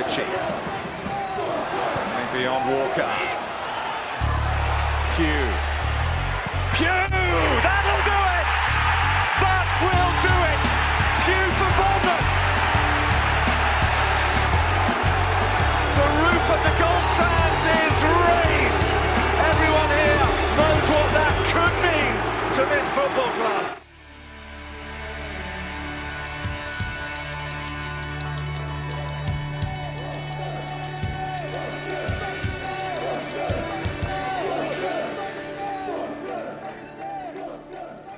Ritchie.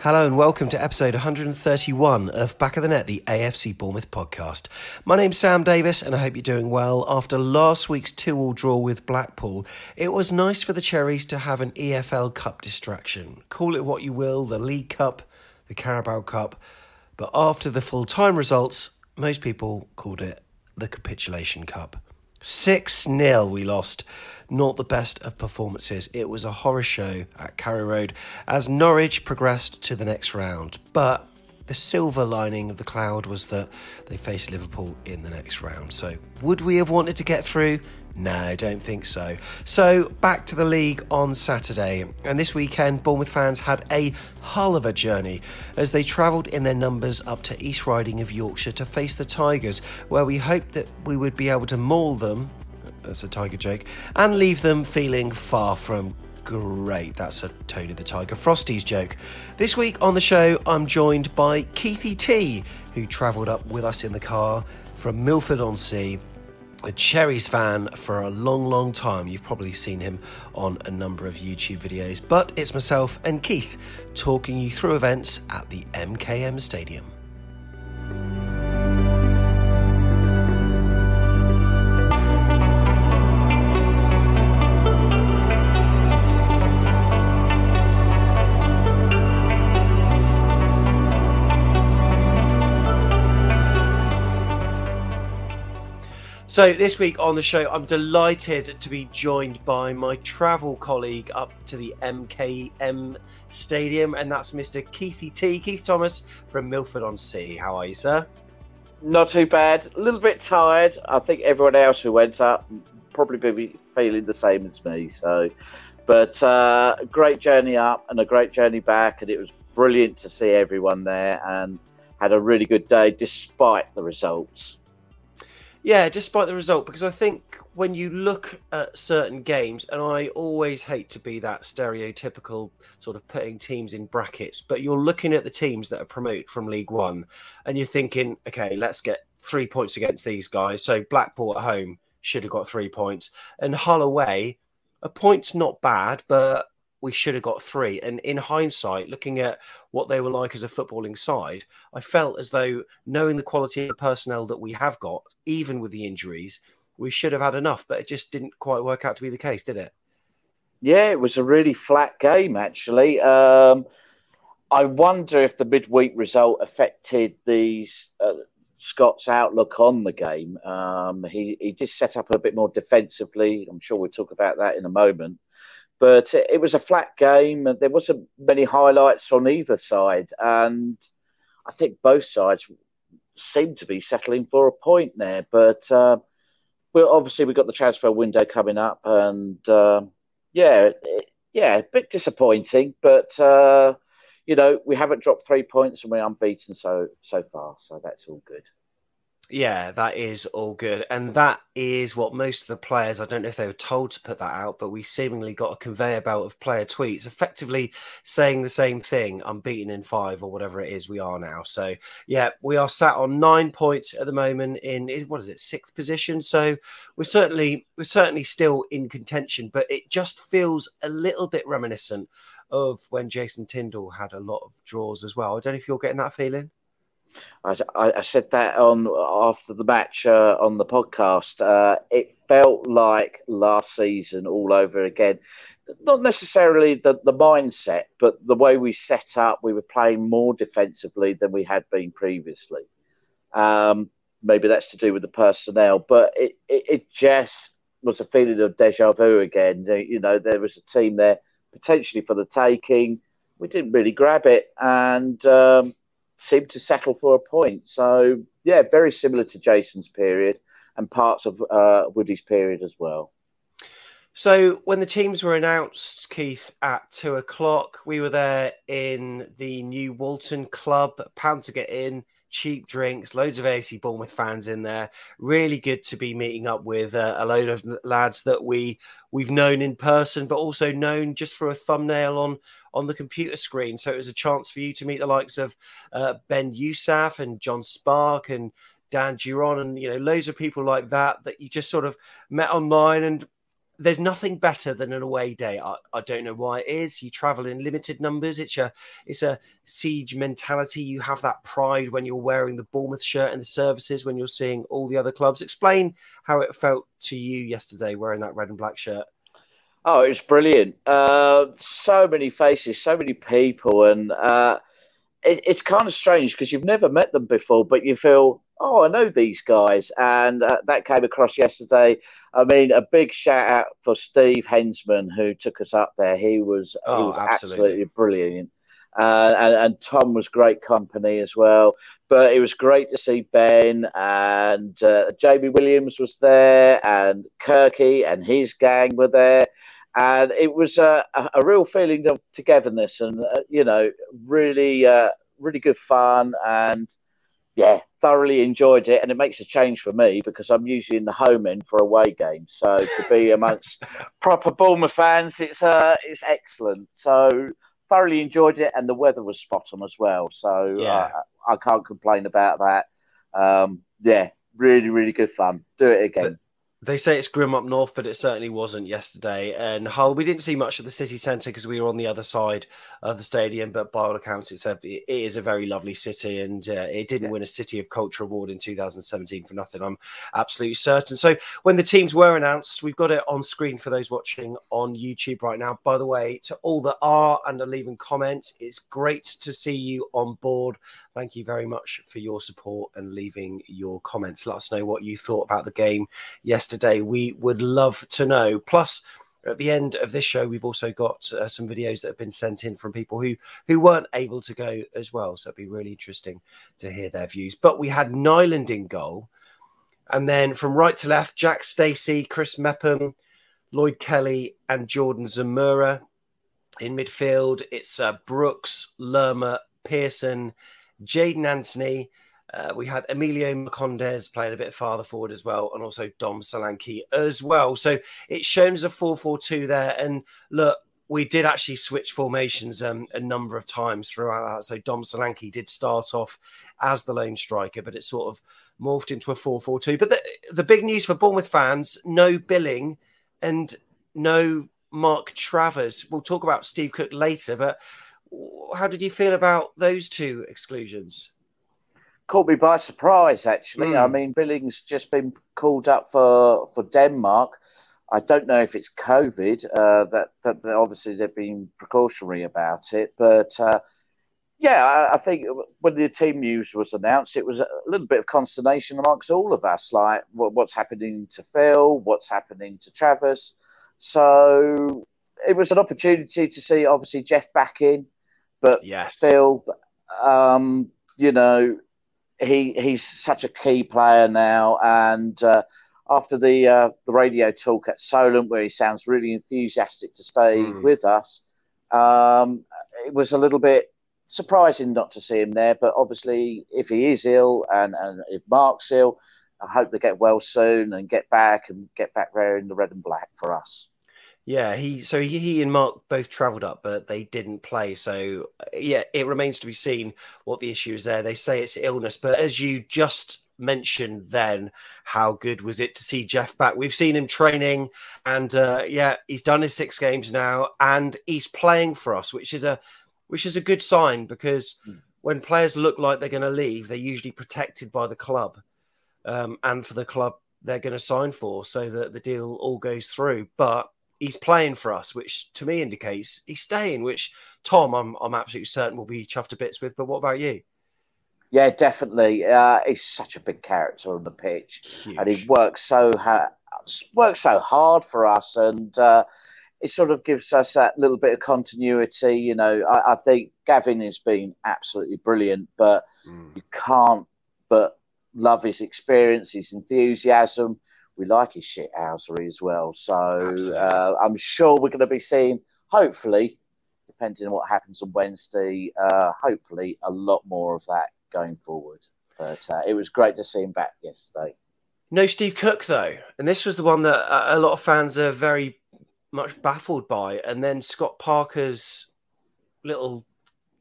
Hello and welcome to episode 131 of Back of the Net, the AFC Bournemouth podcast. My name's Sam Davis and I hope you're doing well. After last week's 2 all draw with Blackpool, it was nice for the Cherries to have an EFL Cup distraction. Call it what you will, the League Cup, the Carabao Cup, but after the full time results, most people called it the Capitulation Cup. 6 0 we lost. Not the best of performances. It was a horror show at Carrow Road as Norwich progressed to the next round. But the silver lining of the cloud was that they faced Liverpool in the next round. So, would we have wanted to get through? No, I don't think so. So, back to the league on Saturday. And this weekend, Bournemouth fans had a hull of a journey as they travelled in their numbers up to East Riding of Yorkshire to face the Tigers, where we hoped that we would be able to maul them, that's a Tiger joke, and leave them feeling far from great. That's a Tony the Tiger Frosties joke. This week on the show, I'm joined by Keithy T, who travelled up with us in the car from Milford on Sea a Cherries fan for a long, long time. You've probably seen him on a number of YouTube videos, but it's myself and Keith talking you through events at the MKM Stadium. So, this week on the show, I'm delighted to be joined by my travel colleague up to the MKM Stadium, and that's Mr. Keithy T. Keith Thomas from Milford on Sea. How are you, sir? Not too bad. A little bit tired. I think everyone else who went up probably be feeling the same as me. So, but uh, great journey up and a great journey back, and it was brilliant to see everyone there and had a really good day despite the results. Yeah, despite the result, because I think when you look at certain games, and I always hate to be that stereotypical sort of putting teams in brackets, but you're looking at the teams that are promoted from League One, and you're thinking, okay, let's get three points against these guys. So Blackpool at home should have got three points, and Hull away, a point's not bad, but we should have got three. And in hindsight, looking at what they were like as a footballing side, I felt as though knowing the quality of the personnel that we have got, even with the injuries, we should have had enough. But it just didn't quite work out to be the case, did it? Yeah, it was a really flat game, actually. Um, I wonder if the midweek result affected these uh, Scott's outlook on the game. Um, he he just set up a bit more defensively. I'm sure we'll talk about that in a moment. But it, was a flat game, and there wasn't many highlights on either side. And I think both sides seemed to be settling for a point there. But uh, well, obviously we've got the transfer window coming up, and uh, yeah, it, yeah, a bit disappointing, but uh, you know we haven't dropped three points and we're unbeaten so so far, so that's all good. Yeah, that is all good. And that is what most of the players, I don't know if they were told to put that out, but we seemingly got a conveyor belt of player tweets effectively saying the same thing I'm beaten in five or whatever it is we are now. So, yeah, we are sat on nine points at the moment in, what is it, sixth position. So we're certainly, we're certainly still in contention, but it just feels a little bit reminiscent of when Jason Tindall had a lot of draws as well. I don't know if you're getting that feeling. I, I, said that on after the match uh, on the podcast. Uh, it felt like last season all over again. Not necessarily the, the mindset, but the way we set up. We were playing more defensively than we had been previously. Um, maybe that's to do with the personnel, but it, it, it just was a feeling of deja vu again. You know, there was a team there potentially for the taking. We didn't really grab it, and um, seemed to settle for a point. So yeah, very similar to Jason's period and parts of uh, Woody's period as well. So when the teams were announced, Keith, at two o'clock, we were there in the new Walton Club. Pound to get in cheap drinks, loads of AFC Bournemouth fans in there. Really good to be meeting up with uh, a load of lads that we we've known in person, but also known just through a thumbnail on on the computer screen. So it was a chance for you to meet the likes of uh, Ben Yousaf and John Spark and Dan Giron and you know loads of people like that that you just sort of met online and there's nothing better than an away day. I, I, don't know why it is. You travel in limited numbers. It's a it's a siege mentality. You have that pride when you're wearing the Bournemouth shirt and the services when you're seeing all the other clubs. Explain how it felt to you yesterday wearing that red and black shirt. Oh, it was brilliant. Uh, so many faces, so many people, and uh, it, it's kind of strange because you've never met them before, but you feel oh, I know these guys. And uh, that came across yesterday. I mean, a big shout out for Steve Hensman, who took us up there. He was, oh, he was absolutely. absolutely brilliant. Uh, and, and, Tom was great company as well. But it was great to see Ben and uh, Jamie Williams was there, and Kirky and his gang were there. And it was a, a real feeling of togetherness and, uh, you know, really, uh, really good fun. And yeah, thoroughly enjoyed it, and it makes a change for me because I'm usually in the home end for away games. So to be amongst proper Bournemouth fans, it's uh, it's excellent. So thoroughly enjoyed it, and the weather was spot on as well. So yeah. uh, I can't complain about that. Um, yeah, really, really good fun. Do it again. They say it's grim up north, but it certainly wasn't yesterday. And Hull, we didn't see much of the city centre because we were on the other side of the stadium. But by all accounts, it's a, it is a very lovely city, and uh, it didn't yeah. win a City of Culture award in 2017 for nothing. I'm absolutely certain. So when the teams were announced, we've got it on screen for those watching on YouTube right now. By the way, to all that are and are leaving comments, it's great to see you on board. Thank you very much for your support and leaving your comments. Let us know what you thought about the game yesterday yesterday, we would love to know. Plus, at the end of this show, we've also got uh, some videos that have been sent in from people who who weren't able to go as well. So it'd be really interesting to hear their views. But we had Nyland in goal, and then from right to left, Jack Stacey, Chris Mepham, Lloyd Kelly, and Jordan Zemura. In midfield, it's uh, Brooks, Lerma, Pearson, Jaidon Anthony, uh, we had Emilio Marcondes playing a bit farther forward as well, and also Dom Solanke as well. So it shows a 4 4 2 there. And look, we did actually switch formations um, a number of times throughout that. So Dom Solanke did start off as the lone striker, but it sort of morphed into a 4 4 2. But the, the big news for Bournemouth fans no Billing and no Mark Travers. We'll talk about Steve Cook later, but how did you feel about those two exclusions? Caught me by surprise. Actually, mm. I hmm. mean, Billings just been called up for for Denmark. I don't know if it's COVID. Uh, that, that, that obviously they've been precautionary about it, but uh, yeah, I, I, think when the team news was announced, it was a little bit of consternation amongst all of us. Like, what, what's happening to Phil? What's happening to Travers? So it was an opportunity to see, obviously, Jeff back in, but yes. Phil, um, you know, he he's such a key player now, and uh, after the uh, the radio talk at Solent, where he sounds really enthusiastic to stay mm. with us, um, it was a little bit surprising not to see him there. But obviously, if he is ill and, and if Mark's ill, I hope they get well soon and get back and get back there in the red and black for us. Yeah, he so he, he and Mark both travelled up, but they didn't play. So yeah, it remains to be seen what the issue is there. They say it's illness, but as you just mentioned, then how good was it to see Jeff back? We've seen him training, and uh, yeah, he's done his six games now, and he's playing for us, which is a which is a good sign because mm. when players look like they're going to leave, they're usually protected by the club um, and for the club they're going to sign for, so that the deal all goes through. But he's playing for us, which to me indicates he's staying. Which Tom, I'm I'm absolutely certain will be chuffed to bits with. But what about you? Yeah, definitely. Uh, he's such a big character on the pitch, Huge. and he works so ha- works so hard for us, and uh, it sort of gives us that little bit of continuity. You know, I, I think Gavin has been absolutely brilliant, but mm. you can't but love his experience, his enthusiasm. We like his shithousery as well. So uh, I'm sure we're going to be seeing, hopefully, depending on what happens on Wednesday, uh, hopefully a lot more of that going forward. But uh, it was great to see him back yesterday. No Steve Cook though, and this was the one that a lot of fans are very much baffled by. And then Scott Parker's little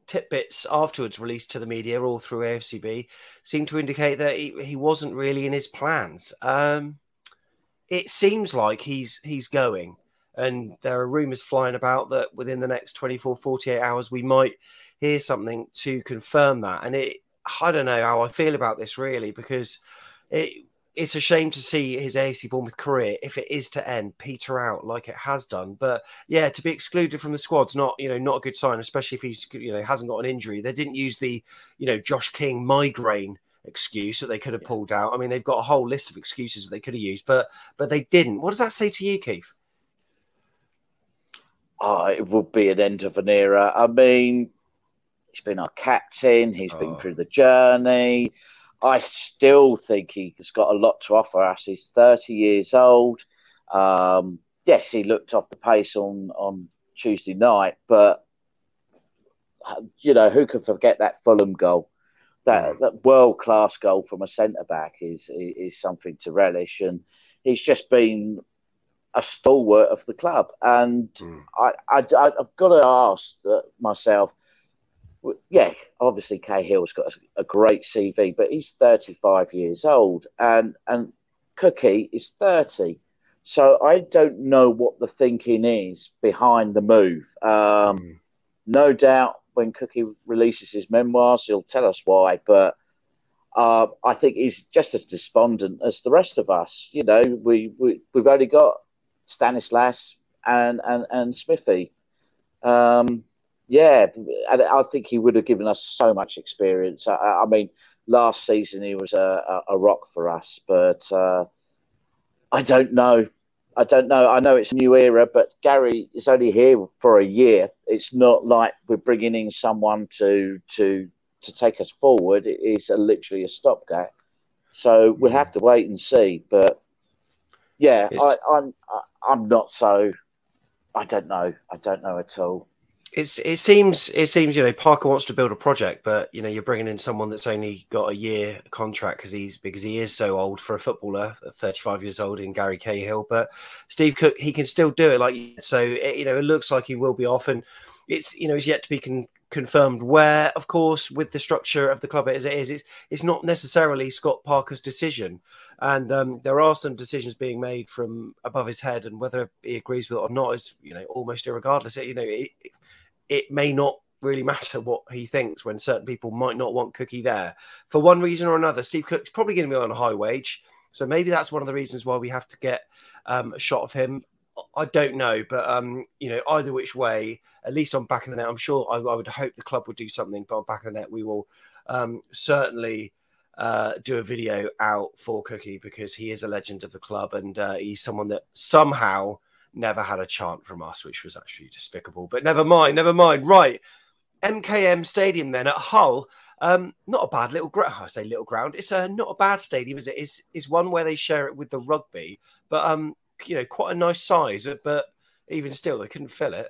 tidbits afterwards released to the media all through AFCB seemed to indicate that he, he wasn't really in his plans. Um, it seems like he's he's going and there are rumors flying about that within the next 24 48 hours we might hear something to confirm that and it i don't know how i feel about this really because it it's a shame to see his AFC Bournemouth career, if it is to end, peter out like it has done. But yeah, to be excluded from the squad's not, you know, not a good sign, especially if he's, you know, hasn't got an injury. They didn't use the, you know, Josh King migraine excuse that they could have pulled out. I mean, they've got a whole list of excuses that they could have used, but but they didn't. What does that say to you, Keith? Oh, it would be an end of an era. I mean, he's been our captain. He's oh. been through the journey. I still think he's got a lot to offer us. He's 30 years old. Um, yes, he looked off the pace on, on Tuesday night, but you know who can forget that Fulham goal? That, that world class goal from a centre back is, is, something to relish, and he's just been a stalwart of the club. And mm. I, I, have got to ask myself yeah, obviously Cahill's got a, a, great CV, but he's 35 years old, and and Cookie is 30. So I don't know what the thinking is behind the move. Um, mm. No doubt when Cookie releases his memoirs, he'll tell us why. But uh, I think he's just as despondent as the rest of us. You know, we, we we've only got Stanislas and and and Smithy. Um, yeah, and I think he would have given us so much experience. I, I mean, last season he was a, a, rock for us, but uh, I don't know. I don't know. I know it's a new era, but Gary is only here for a year. It's not like we're bringing in someone to to to take us forward. It is a, literally a stopgap. So we'll have to wait and see. But yeah, I, I'm I'm not so. I don't know. I don't know at all it's it seems it seems you know Parker wants to build a project, but you know you're bringing in someone that's only got a year contract because he's because he is so old for a footballer, 35 years old in Gary Cahill. But Steve Cook, he can still do it. Like so, it, you know, it looks like he will be off, and it's you know it's yet to be con- confirmed where. Of course, with the structure of the club as it is, it's it's not necessarily Scott Parker's decision, and um, there are some decisions being made from above his head, and whether he agrees with it or not is you know almost irregardless. You know. It may not really matter what he thinks when certain people might not want Cookie there for one reason or another. Steve Cook's probably going to be on a high wage. So maybe that's one of the reasons why we have to get um, a shot of him. I don't know, but um, you know, either which way, at least on back of the net, I'm sure I, I would hope the club would do something. But on back of the net, we will um, certainly uh, do a video out for Cookie because he is a legend of the club and uh, he's someone that somehow never had a chant from us, which was actually despicable. But never mind, never mind. Right, MKM Stadium then at Hull. Um, not a bad little ground. I say little ground. It's a not a bad stadium, is it? Is is one where they share it with the rugby, but um, you know, quite a nice size. But even still, they couldn't fill it.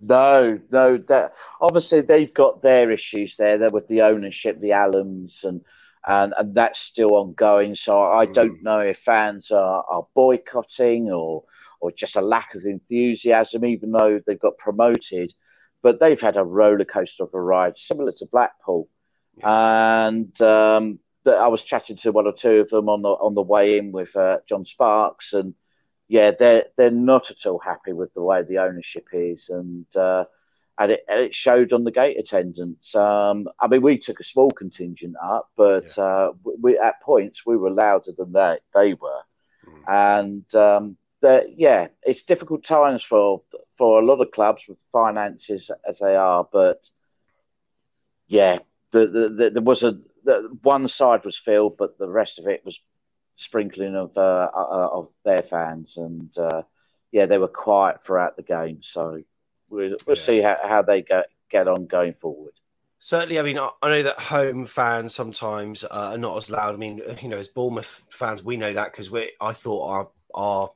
No, no. That obviously they've got their issues there. There with the ownership, the Allams, and and and that's still ongoing. So I don't mm. know if fans are, are boycotting or or just a lack of enthusiasm, even though they've got promoted. But they've had a roller coaster of a ride, similar to Blackpool. Yeah. And um, I was chatting to one or two of them on the on the way in with uh, John Sparks, and yeah, they're they're not at all happy with the way the ownership is, and uh, and, it, and it showed on the gate attendance. Um, I mean, we took a small contingent up, but yeah. uh, we at points we were louder than they they were, mm. and um, yeah, it's difficult times for for a lot of clubs with finances as they are, but yeah, the, the, the there was a the, one side was filled, but the rest of it was sprinkling of uh, uh, of their fans, and uh, yeah, they were quiet throughout the game. So we'll, we'll yeah. see how, how they get get on going forward. Certainly, I mean, I know that home fans sometimes uh, are not as loud. I mean, you know, as Bournemouth fans, we know that because we I thought our our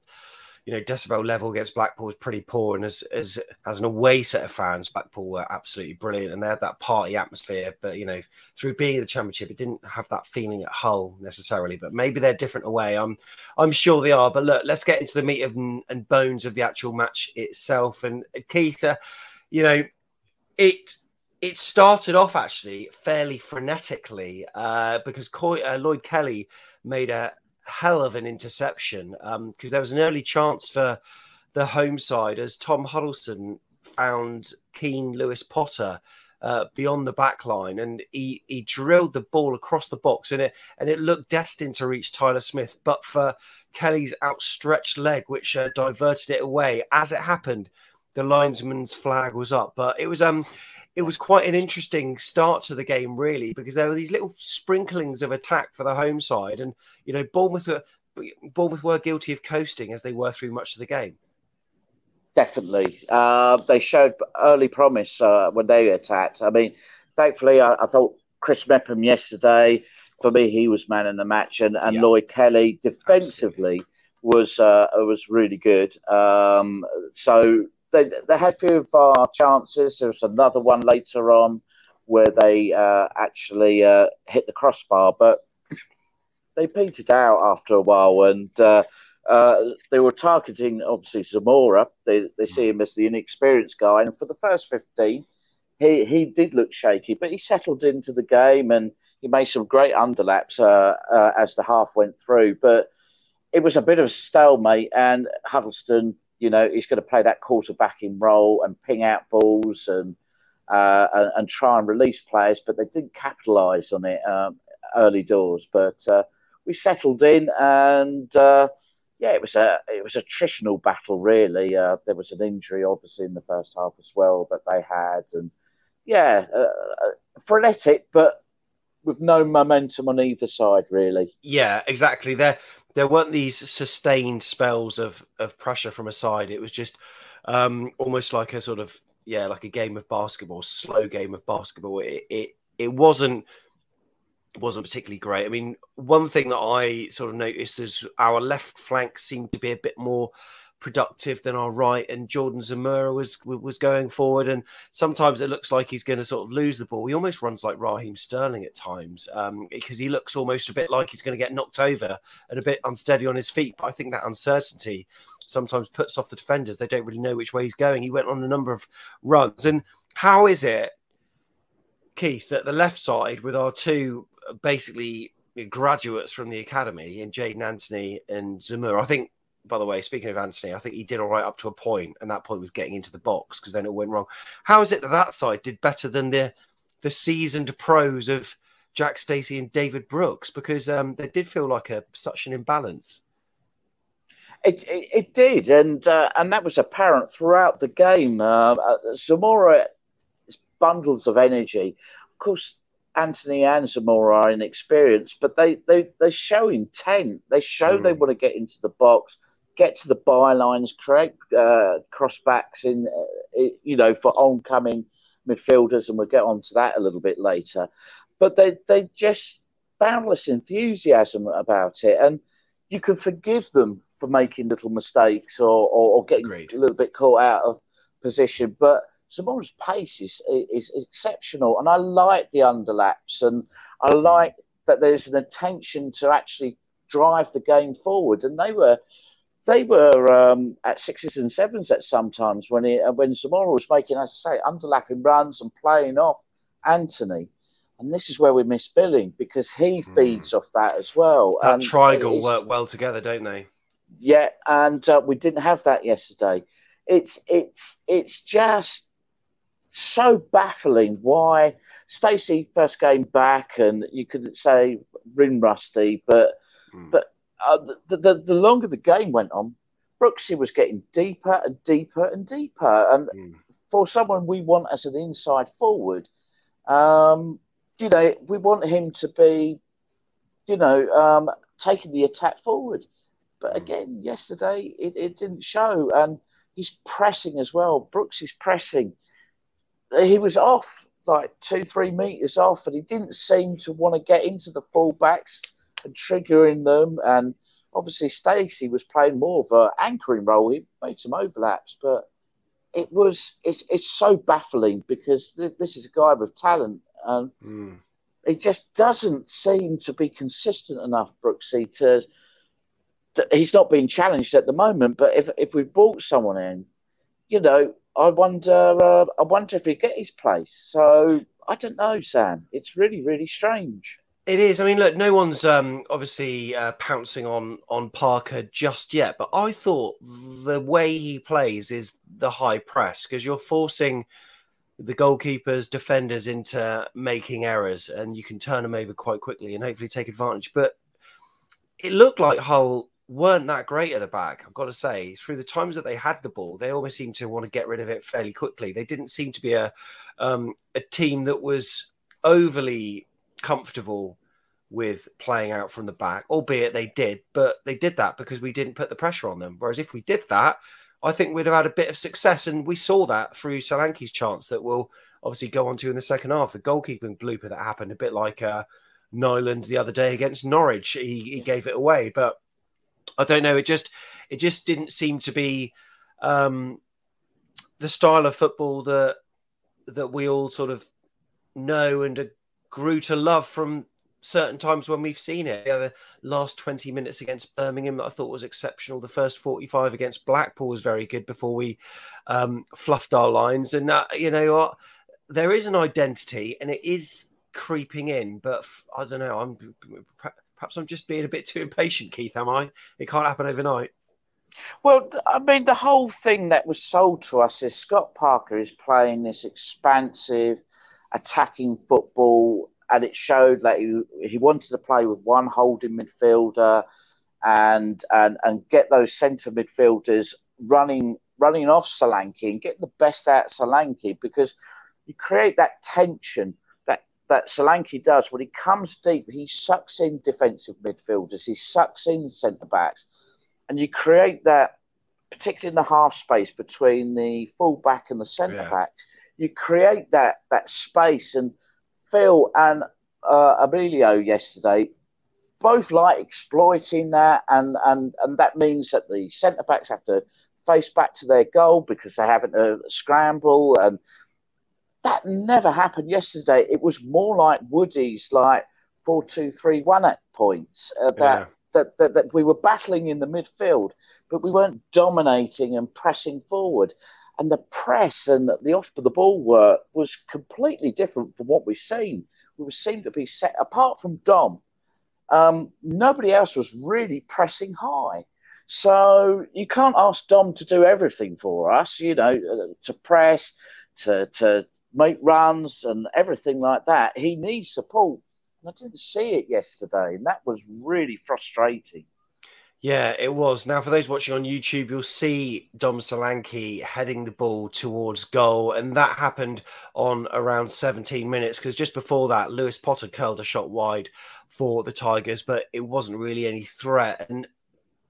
you know, decibel level against Blackpool was pretty poor, and as as as an away set of fans, Blackpool were absolutely brilliant, and they had that party atmosphere. But you know, through being in the Championship, it didn't have that feeling at Hull necessarily. But maybe they're different away. I'm I'm sure they are. But look, let's get into the meat of, and bones of the actual match itself. And Keith, uh, you know, it it started off actually fairly frenetically uh, because Coy, uh, Lloyd Kelly made a, hell of an interception because um, there was an early chance for the home side as Tom Huddlestone found Keane Lewis Potter uh, beyond the back line and he, he drilled the ball across the box and it and it looked destined to reach Tyler Smith, but for Kelly's outstretched leg, which uh, diverted it away. As it happened, the linesman's flag was up, but it was um it was quite an interesting start to the game, really, because there were these little sprinklings of attack for the home side, and you know, Bournemouth were Bournemouth were guilty of coasting as they were through much of the game. Definitely, uh, they showed early promise uh, when they attacked. I mean, thankfully, I, I, thought Chris Mepham yesterday. For me, he was man in the match, and, and yeah. Lloyd Kelly defensively Absolutely. was uh, was really good. Um, so they, they had a few of our chances. There was another one later on where they uh, actually uh, hit the crossbar, but they petered out after a while, and uh, uh they were targeting obviously Zamora. They they see him as the inexperienced guy, and for the first fifteen, he he did look shaky, but he settled into the game and he made some great underlaps uh, uh, as the half went through, but. It was a bit of a stalemate, and Huddlestone you know, he's going to play that quarterbacking role and ping out balls and uh, and, and, try and release players, but they didn't capitalise on it um, early doors. But uh, we settled in, and uh, yeah, it was a it was a attritional battle really. Uh, there was an injury obviously in the first half as well that they had, and yeah, uh, uh, frenetic, but with no momentum on either side really. Yeah, exactly. There there weren't these sustained spells of of pressure from a side. It was just um, almost like a sort of yeah, like a game of basketball, slow game of basketball. It it, it wasn't wasn't particularly great. I mean, one thing that I sort of noticed is our left flank seemed to be a bit more productive than our right, and Jordan Zemura was was going forward, and sometimes it looks like he's going to sort of lose the ball. He almost runs like Raheem Sterling at times um, because he looks almost a bit like he's going to get knocked over and a bit unsteady on his feet. But I think that uncertainty sometimes puts off the defenders. They don't really know which way he's going. He went on a number of runs, and how is it, Keith, at the left side with our two basically graduates from the academy in Jaidon Anthony and Zemura, I think by the way, speaking of Anthony, I think he did all right up to a point, and that point was getting into the box because then it went wrong. How is it that that side did better than the the seasoned pros of Jack Stacey and David Brooks because um, they did feel like a such an imbalance. It, it, it did, and uh, and that was apparent throughout the game. Uh, uh, Zamora bundles of energy. Of course, Anthony and Zamora are inexperienced, but they they they show intent. They show mm. they want to get into the box, get to the bylines, create uh, crossbacks in, uh, you know, for oncoming midfielders, and we'll get on to that a little bit later. But they they just boundless enthusiasm about it, and you can forgive them for making little mistakes or, or, or getting Agreed. a little bit caught out of position. But Zamora's pace is, is, exceptional, and I like the underlaps, and I like that there's an intention to actually drive the game forward. And they were they were um, at sixes and sevens at sometimes when he, when Zamora was making, as I say, underlapping runs and playing off Anthony. And this is where we miss Billing because he hmm. feeds mm. off that as well. That and triangle work well together, don't they? Yeah, and uh, we didn't have that yesterday. It's it's it's just so baffling why Stacey first came back, and you could say ring rusty, but mm. but uh, the, the the longer the game went on, Brooksy was getting deeper and deeper and deeper, and mm. for someone we want as an inside forward, um, you know, we want him to be, you know, um, taking the attack forward. But hmm. again, yesterday it, it didn't show, and he's pressing as well. Brooks is pressing. He was off like two, three meters off, and he didn't seem to want to get into the fullbacks and triggering them. And obviously, Stacey was playing more of an anchoring role. He made some overlaps, but it was it's it's so baffling because th- this is a guy with talent, and mm. he just doesn't seem to be consistent enough, Brooksy, to he's not being challenged at the moment. But if if we brought someone in, you know, I wonder uh, I wonder if he get his place. So I don't know, Sam. It's really really strange. It is. I mean, look, no one's um, obviously uh, pouncing on on Parker just yet, but I thought the way he plays is the high press because you're forcing the goalkeepers, defenders into making errors, and you can turn them over quite quickly and hopefully take advantage. But it looked like Hull weren't that great at the back. I've got to say, through the times that they had the ball, they always seemed to want to get rid of it fairly quickly. They didn't seem to be a um, a team that was overly comfortable with playing out from the back, albeit they did, but they did that because we didn't put the pressure on them. Whereas if we did that, I think we'd have had a bit of success. And we saw that through Solanke's chance that we'll obviously go on to in the second half. The goalkeeping blooper that happened, a bit like uh, Nyland the other day against Norwich. He, he gave it away. But I don't know. It just it just didn't seem to be um, the style of football that that we all sort of know and grew to love from certain times when we've seen it. The last 20 minutes against Birmingham I thought was exceptional. The first 45 against Blackpool was very good before we um, fluffed our lines. And uh, you know what? There is an identity and it is creeping in, but I don't know. I'm perhaps I'm just being a bit too impatient, Keith. Am I? It can't happen overnight. Well, I mean, the whole thing that was sold to us is Scott Parker is playing this expansive, attacking football and it showed that he, he wanted to play with one holding midfielder and and and get those centre midfielders running running off Solanke and getting the best out of Solanke because you create that tension that Solanke does when he comes deep. He sucks in defensive midfielders. He sucks in centre backs, and you create that particularly in the half space between the full back and the centre yeah. back. You create that that space and Phil and uh, Emilio yesterday both like exploiting that, and, and, and that means that the centre backs have to face back to their goal because they're having to scramble, and that never happened yesterday. It was more like Woody's like four two three one at points uh, that, yeah. that, that that we were battling in the midfield, but we weren't dominating and pressing forward and the press and the off the ball work was completely different from what we've seen. We seemed to be set apart from Dom. Um, nobody else was really pressing high. So you can't ask Dom to do everything for us, you know, uh, to press, to to make runs and everything like that. He needs support, And I didn't see it yesterday, and that was really frustrating. Yeah, it was. Now, for those watching on YouTube, you'll see Dom Solanke heading the ball towards goal, and that happened on around 17 minutes because just before that, Lewis Potter curled a shot wide for the Tigers, but it wasn't really any threat. And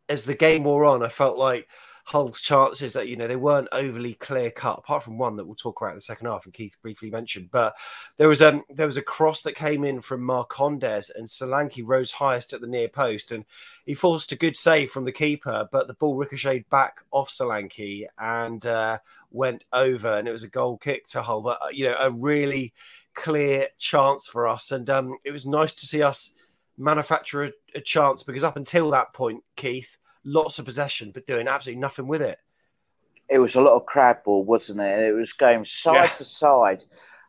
as the game wore on, I felt like Hull's chances that you know they weren't overly clear cut, apart from one that we'll talk about in the second half, and Keith briefly mentioned. But there was a um, there was a cross that came in from Marcondes, and Solanke rose highest at the near post, and he forced a good save from the keeper, but the ball ricocheted back off Solanke and uh, went over, and it was a goal kick to Hull. But uh, you know, a really clear chance for us, and um, it was nice to see us manufacture a, a chance because up until that point, Keith lots of possession, but doing absolutely nothing with it. It was a lot of crab ball, wasn't it? It was going side yeah. to side,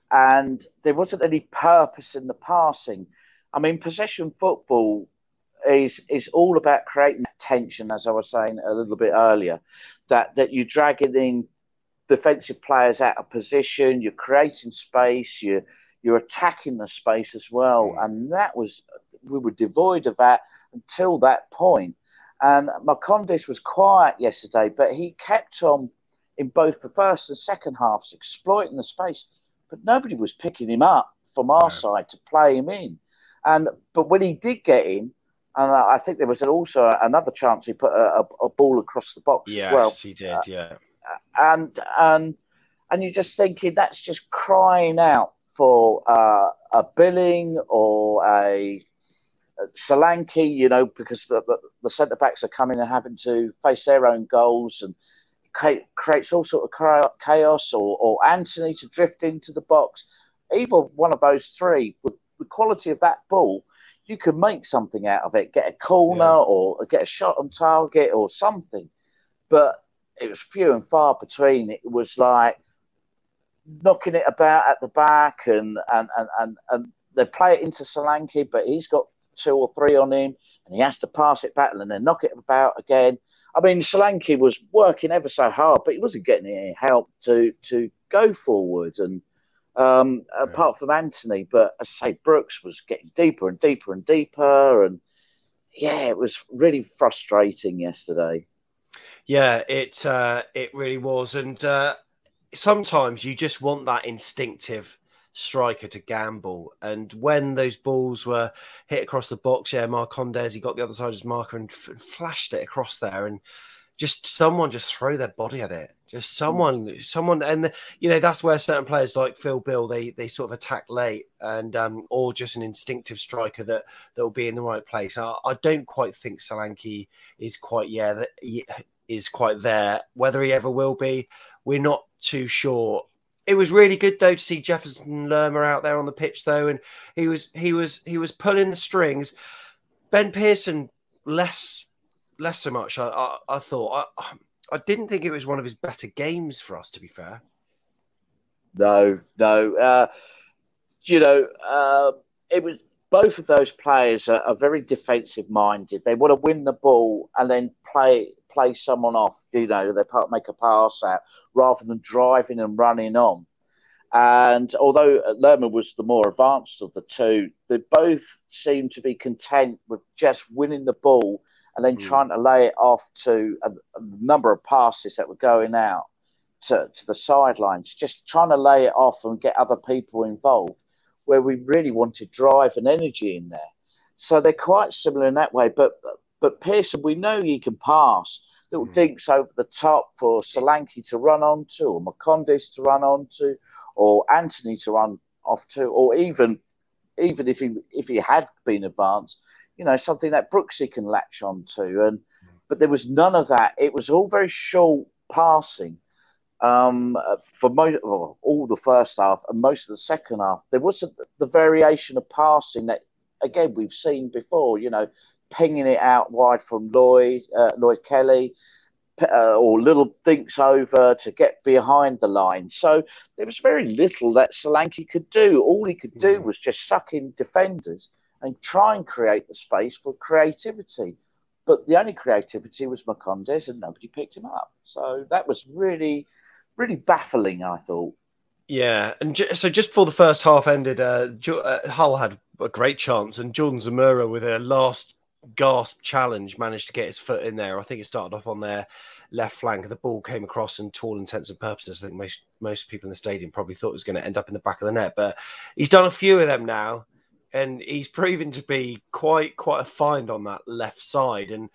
and there wasn't any purpose in the passing. I mean, possession football is is all about creating tension, as I was saying a little bit earlier. That that you're dragging in defensive players out of position, you're creating space, you're you're attacking the space as well, mm. and that was we were devoid of that until that point. And Marcondes was quiet yesterday, but he kept on in both the first and second halves exploiting the space. But nobody was picking him up from our side to play him in. And but when he did get in, and I think there was also another chance he put a, a, a ball across the box yes, as well. Yes, he did. Uh, yeah. And and and you're just thinking that's just crying out for uh, a Billing or a Solanke, you know, because the, the, the centre backs are coming and having to face their own goals and creates all sort of chaos, or, or Anthony to drift into the box. Either one of those three, with the quality of that ball, you could make something out of it, get a corner yeah. or get a shot on target or something. But it was few and far between. It was like knocking it about at the back and and and and, and they play it into Solanke, but he's got two or three on him, and he has to pass it back and then knock it about again. I mean, Solanke was working ever so hard, but he wasn't getting any help to to go forward. And um, yeah. apart from Anthony, but as I say, Brooks was getting deeper and deeper and deeper, and yeah, it was really frustrating yesterday. Yeah, it uh, it really was, and uh, sometimes you just want that instinctive striker to gamble. And when those balls were hit across the box, yeah, Marcondes, he got the other side of his marker and f- flashed it across there. And just someone just throw their body at it. Just someone, someone, and the, you know that's where certain players like Phil Bill they they sort of attack late, and um, or just an instinctive striker that that will be in the right place. I, I don't quite think Solanke is quite yeah that is quite there. Whether he ever will be, we're not too sure. It was really good though to see Jefferson Lerma out there on the pitch though, and he was he was he was pulling the strings. Ben Pearson less less so much. I I, I thought I I didn't think it was one of his better games for us. To be fair, no, no. Uh, you know, uh, it was both of those players are, are very defensive minded. They want to win the ball and then play play someone off, you know, they make a pass out rather than driving and running on. And although Lerma was the more advanced of the two, they both seemed to be content with just winning the ball and then mm. trying to lay it off to a, a, number of passes that were going out to, to the sidelines, just trying to lay it off and get other people involved, where we really wanted drive and energy in there. So they're quite similar in that way. But but Pearson, we know he can pass little mm. dinks over the top for Solanke to run onto, or Marcondes to run onto, or Anthony to run off to, or even even if he if he had been advanced, you know, something that Brooksy can latch onto. And mm. but there was none of that. It was all very short passing. Um, for most well, all the first half and most of the second half, there wasn't the variation of passing that again we've seen before. You know, pinging it out wide from Lloyd, uh, Lloyd Kelly, uh, or little dinks over to get behind the line. So there was very little that Solanke could do. All he could do was just suck in defenders and try and create the space for creativity. But the only creativity was Marcondes, and nobody picked him up. So that was really, really baffling. I thought. Yeah, and ju- so just before the first half ended, uh, jo- uh, Hull had a great chance, and Jordan Zemura with a last gasp challenge managed to get his foot in there. I think it started off on their left flank. The ball came across, and to all intents and purposes, I think most most people in the stadium probably thought it was going to end up in the back of the net. But he's done a few of them now, and he's proven to be quite quite a find on that left side. And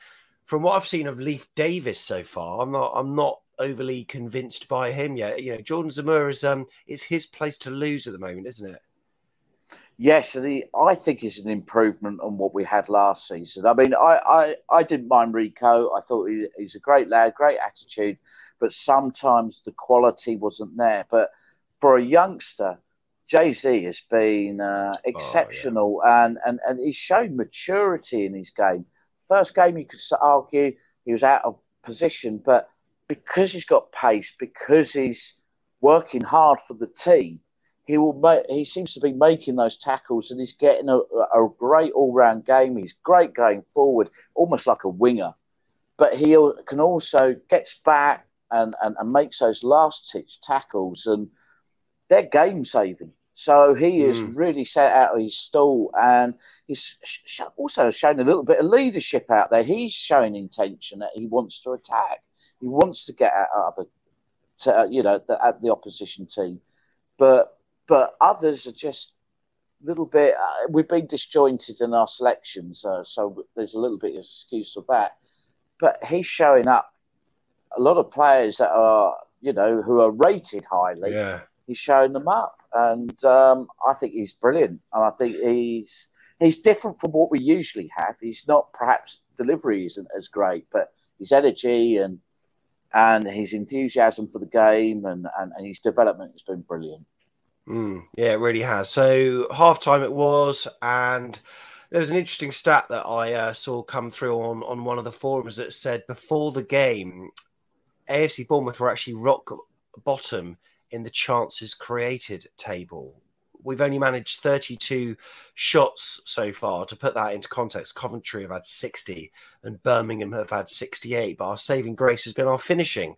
from what I've seen of Leif Davis so far, I'm not I'm not overly convinced by him yet. You know, Jordan Zamora is um it's his place to lose at the moment, isn't it? Yes, and he, I think is an improvement on what we had last season. I mean, I, I, I didn't mind Rico. I thought he, he's a great lad, great attitude, but sometimes the quality wasn't there. But for a youngster, Jay Z has been uh, exceptional, oh, yeah. and, and and he's shown maturity in his game. First game, you could argue he was out of position, but because he's got pace, because he's working hard for the team, he will make, he seems to be making those tackles and he's getting a, a great all round game. He's great going forward, almost like a winger. But he can also gets back and, and, and makes those last stitch tackles and they're game saving. So he is mm. really set out of his stall and he's sh- also shown a little bit of leadership out there. He's showing intention that he wants to attack. He wants to get at other, to, uh, you know, the, at the opposition team. But but others are just a little bit. Uh, we've been disjointed in our selections, uh, so there's a little bit of excuse for that. But he's showing up. A lot of players that are, you know, who are rated highly. Yeah. He's showing them up, and um, I think he's brilliant. And I think he's he's different from what we usually have. He's not perhaps delivery isn't as great, but his energy and and his enthusiasm for the game and, and, and his development has been brilliant. Mm, yeah, it really has. So half time it was, and there was an interesting stat that I uh, saw come through on, on one of the forums that said before the game, AFC Bournemouth were actually rock bottom in the chances created table. We've only managed 32 shots so far. To put that into context, Coventry have had 60 and Birmingham have had 68. But our saving grace has been our finishing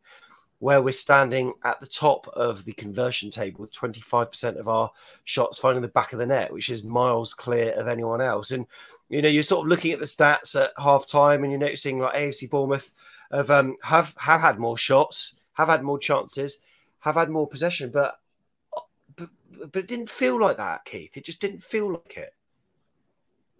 where we're standing at the top of the conversion table with 25% of our shots finding the back of the net, which is miles clear of anyone else. And, you know, you're sort of looking at the stats at half time and you're noticing like AFC Bournemouth have, um, have, have had more shots, have had more chances, have had more possession, but, but, but it didn't feel like that, Keith. It just didn't feel like it.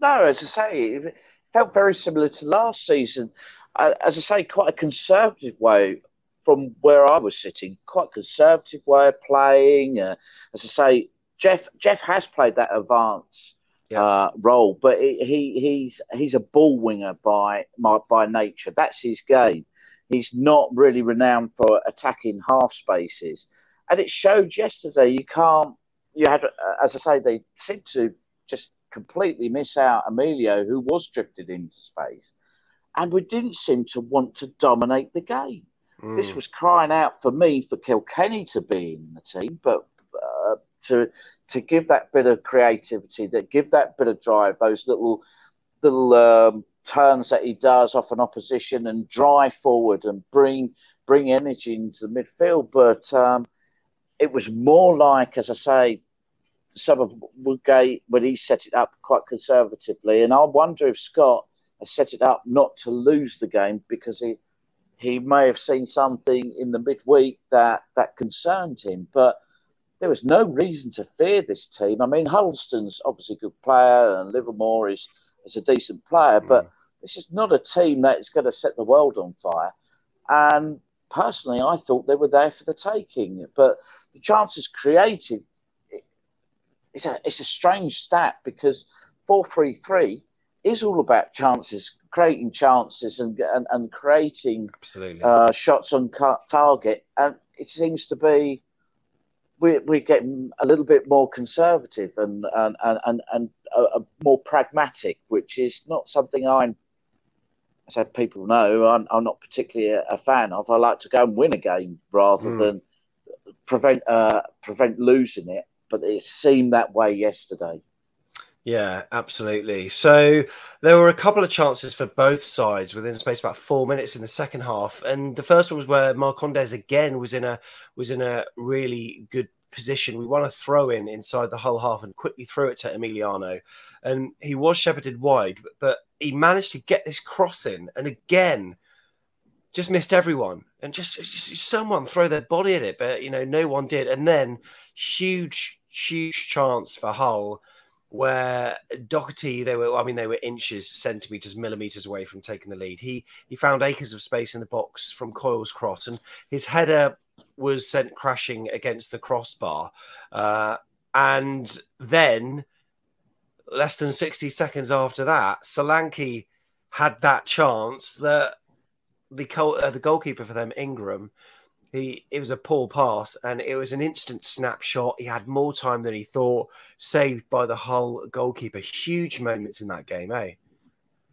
No, as I say, it felt very similar to last season. Uh, as I say, quite a conservative way from where I was sitting, quite conservative way of playing. Uh, as I say, Jeff Jeff has played that advance yeah. uh, role, but he he's he's a ball winger by by nature. That's his game. He's not really renowned for attacking half spaces, and it showed yesterday. You can't. You had, uh, as I say, they seemed to just completely miss out Emilio, who was drifted into space, and we didn't seem to want to dominate the game. Mm. This was crying out for me for Kilkenny to be in the team, but uh, to to give that bit of creativity, that give that bit of drive, those little little um, turns that he does off an opposition and drive forward and bring bring energy into the midfield. But um, it was more like, as I say, some of Woodgate when he set it up quite conservatively, and I wonder if Scott has set it up not to lose the game because he he may have seen something in the midweek that that concerned him, but there was no reason to fear this team. I mean, Huddlestone's obviously a good player, and Livermore is is a decent player, mm. but this is not a team that is going to set the world on fire. And personally, I thought they were there for the taking, but the chances created. It's a it's a strange stat because four three three is all about chances creating chances and and, and creating uh, shots on target, and it seems to be we're, we're getting a little bit more conservative and and and and, and uh, more pragmatic, which is not something I'm. As I people know, I'm, I'm not particularly a, a, fan of. I like to go and win a game rather mm. than prevent uh, prevent losing it. But it seemed that way yesterday. Yeah, absolutely. So there were a couple of chances for both sides within a space about four minutes in the second half, and the first one was where Marcondes again was in a was in a really good position. We want to throw in inside the whole half and quickly throw it to Emiliano. And he was shepherded wide, but, but he managed to get this cross in. And again, just missed everyone and just, just someone throw their body at it, but you know, no one did. And then huge, huge chance for Hull where Docherty, they were, I mean, they were inches, centimeters, millimeters away from taking the lead. He he found acres of space in the box from Coyle's cross, and his header was sent crashing against the crossbar. Uh, and then, less than 60 seconds after that, Solanke had that chance that the, uh, the goalkeeper for them, Ingram, he it was a poor pass and it was an instant snapshot. He had more time than he thought, saved by the Hull goalkeeper. Huge moments in that game, eh?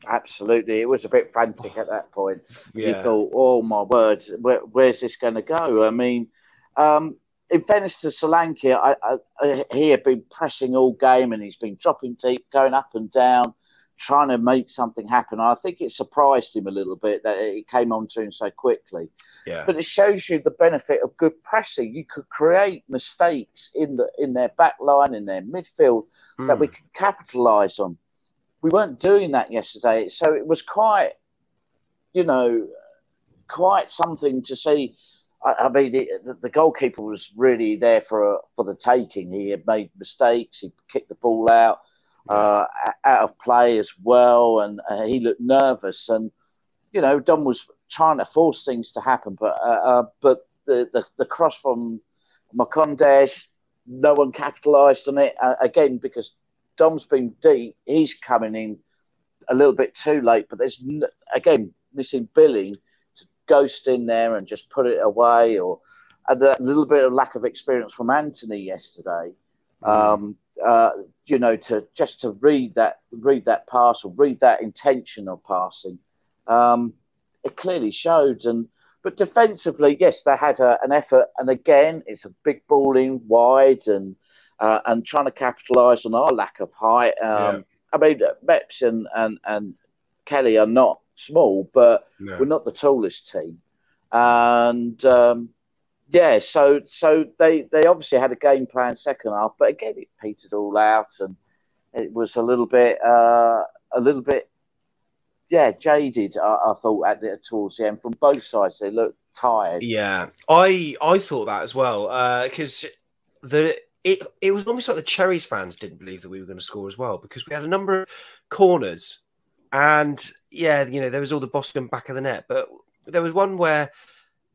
Absolutely, it was a bit frantic at that point. Yeah. You thought, "Oh my words, where, where's this going to go?" I mean, um, in fairness to Solanke, I, I, he had been pressing all game and he's been dropping deep, going up and down trying to make something happen. I think it surprised him a little bit that it came on to him so quickly. Yeah. But it shows you the benefit of good pressing. You could create mistakes in the in their back line, in their midfield mm. that we hmm. could capitalise on. We weren't doing that yesterday, so it was quite, you know, quite something to see. I, I mean, the, the, goalkeeper was really there for for the taking. He had made mistakes. He kicked the ball out uh, out of play as well, and uh, he looked nervous. And you know, Dom was trying to force things to happen, but uh, uh but the, the, the cross from Marcondes, no one capitalised on it uh, again because Dom's been deep. He's coming in a little bit too late, but there's again missing Billing to ghost in there and just put it away, or a little bit of lack of experience from Anthony yesterday. Mm. Um, uh, you know, to just to read that, read that pass or read that intention of passing, um, it clearly showed. And but defensively, yes, they had a, an effort. And again, it's a big ball in wide and uh, and trying to capitalise on our lack of height. Um, yeah. I mean, Meps and, and and Kelly are not small, but no. we're not the tallest team. And um, yeah, so so they they obviously had a game plan second half, but again it petered all out, and it was a little bit uh, a little bit yeah jaded. I, I thought at the, towards the end from both sides they looked tired. Yeah, I I thought that as well because uh, the it it was almost like the Cherries fans didn't believe that we were going to score as well because we had a number of corners and yeah, you know there was all the Boston back of the net, but there was one where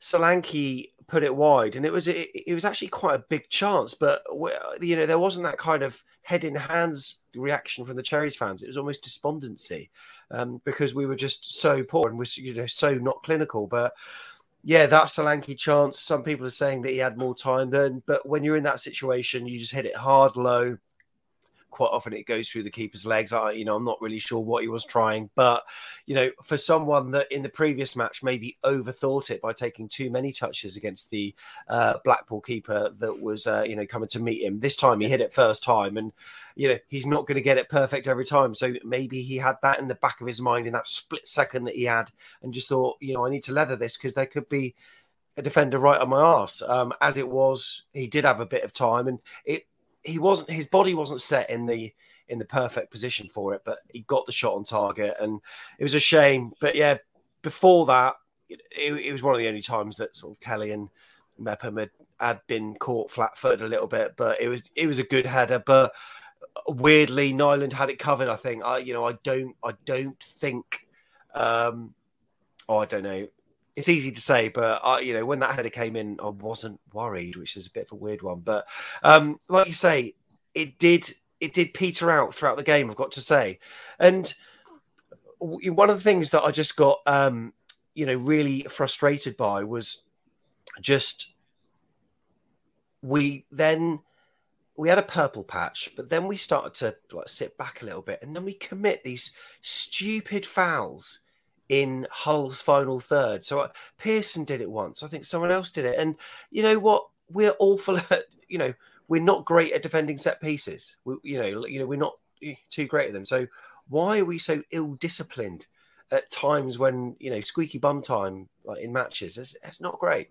Solanke put it wide, and it was it, it, was actually quite a big chance. But you know, there wasn't that kind of head in hands reaction from the Cherries fans. It was almost despondency um, because we were just so poor and was you know so not clinical. But yeah, that Solanke chance. Some people are saying that he had more time than, but when you're in that situation, you just hit it hard, low quite often it goes through the keeper's legs. I, you know, I'm not really sure what he was trying, but you know, for someone that in the previous match maybe overthought it by taking too many touches against the uh, Blackpool keeper that was, uh, you know, coming to meet him. This time he hit it first time, and you know he's not going to get it perfect every time. So maybe he had that in the back of his mind in that split second that he had, and just thought, you know, I need to leather this because there could be a defender right on my ass. Um, as it was, he did have a bit of time, and it he wasn't his body wasn't set in the in the perfect position for it, but he got the shot on target, and it was a shame. But yeah, before that, it, it was one of the only times that sort of Kelly and Mepham had, had been caught flat-footed a little bit, but it was it was a good header. But weirdly, Nyland had it covered. I think I you know I don't I don't think. Um, oh, I don't know it's easy to say, but I, you know, when that header came in, I wasn't worried, which is a bit of a weird one. But um, like you say, it did it did peter out throughout the game. I've got to say, and one of the things that I just got, um, you know, really frustrated by was just we then we had a purple patch, but then we started to like sit back a little bit, and then we commit these stupid fouls in Hull's final third. So uh, Pearson did it once. I think someone else did it. And you know what? We're awful at, you know, we're not great at defending set pieces. We, you know, you know, we're not eh, too great at them. So why are we so ill disciplined at times when you know squeaky bum time like in matches? It's not great.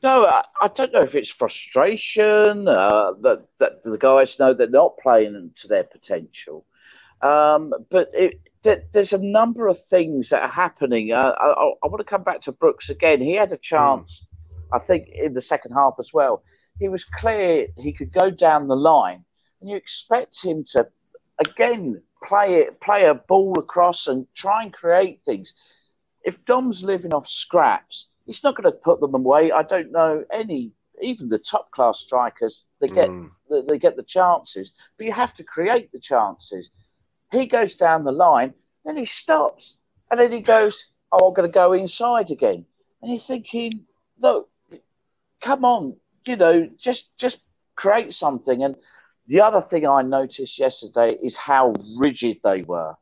No, I, I, don't know if it's frustration uh, that, that the guys know they're not playing to their potential. Um, but it, there's a number of things that are happening. Uh, I, I, want to come back to Brooks again. He had a chance, mm. I think, in the second half as well. He was clear he could go down the line, and you expect him to again play it, play a ball across, and try and create things. If Dom's living off scraps, he's not going to put them away. I don't know any, even the top class strikers. They get mm. they get the chances, but you have to create the chances. He goes down the line, then he stops, and then he goes, "Oh, I'm going to go inside again." And you're thinking, "Look, come on, you know, just just create something." And the other thing I noticed yesterday is how rigid they were.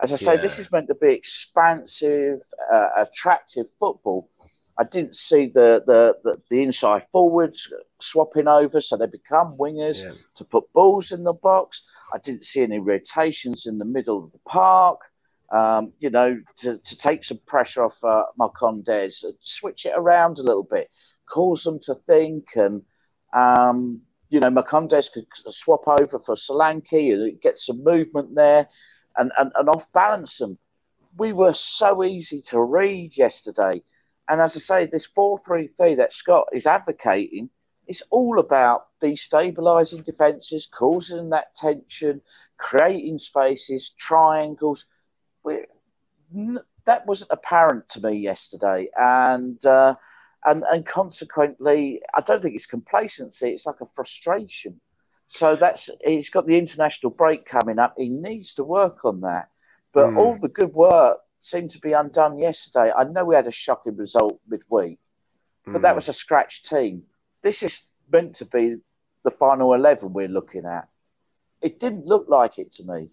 As I say, yeah. this is meant to be expansive, uh, attractive football. I didn't see the, the, the, the, inside forwards swapping over, so they become wingers yeah. to put balls in the box. I didn't see any rotations in the middle of the park, um, you know, to, to take some pressure off uh, switch it around a little bit, cause them to think and um, you know, Marcondes could swap over for Solanke and get some movement there and, and, and off balance them. We were so easy to read yesterday. And as I say, this 4 3 3 that Scott is advocating is all about destabilising defences, causing that tension, creating spaces, triangles. We're, that wasn't apparent to me yesterday. And uh, and and consequently, I don't think it's complacency. It's like a frustration. So that's he's got the international break coming up. He needs to work on that. But mm. all the good work seemed to be undone yesterday. I know we had a shocking result midweek, but mm. that hmm. was a scratch team. This is meant to be the final eleven we're looking at. It didn't look like it to me.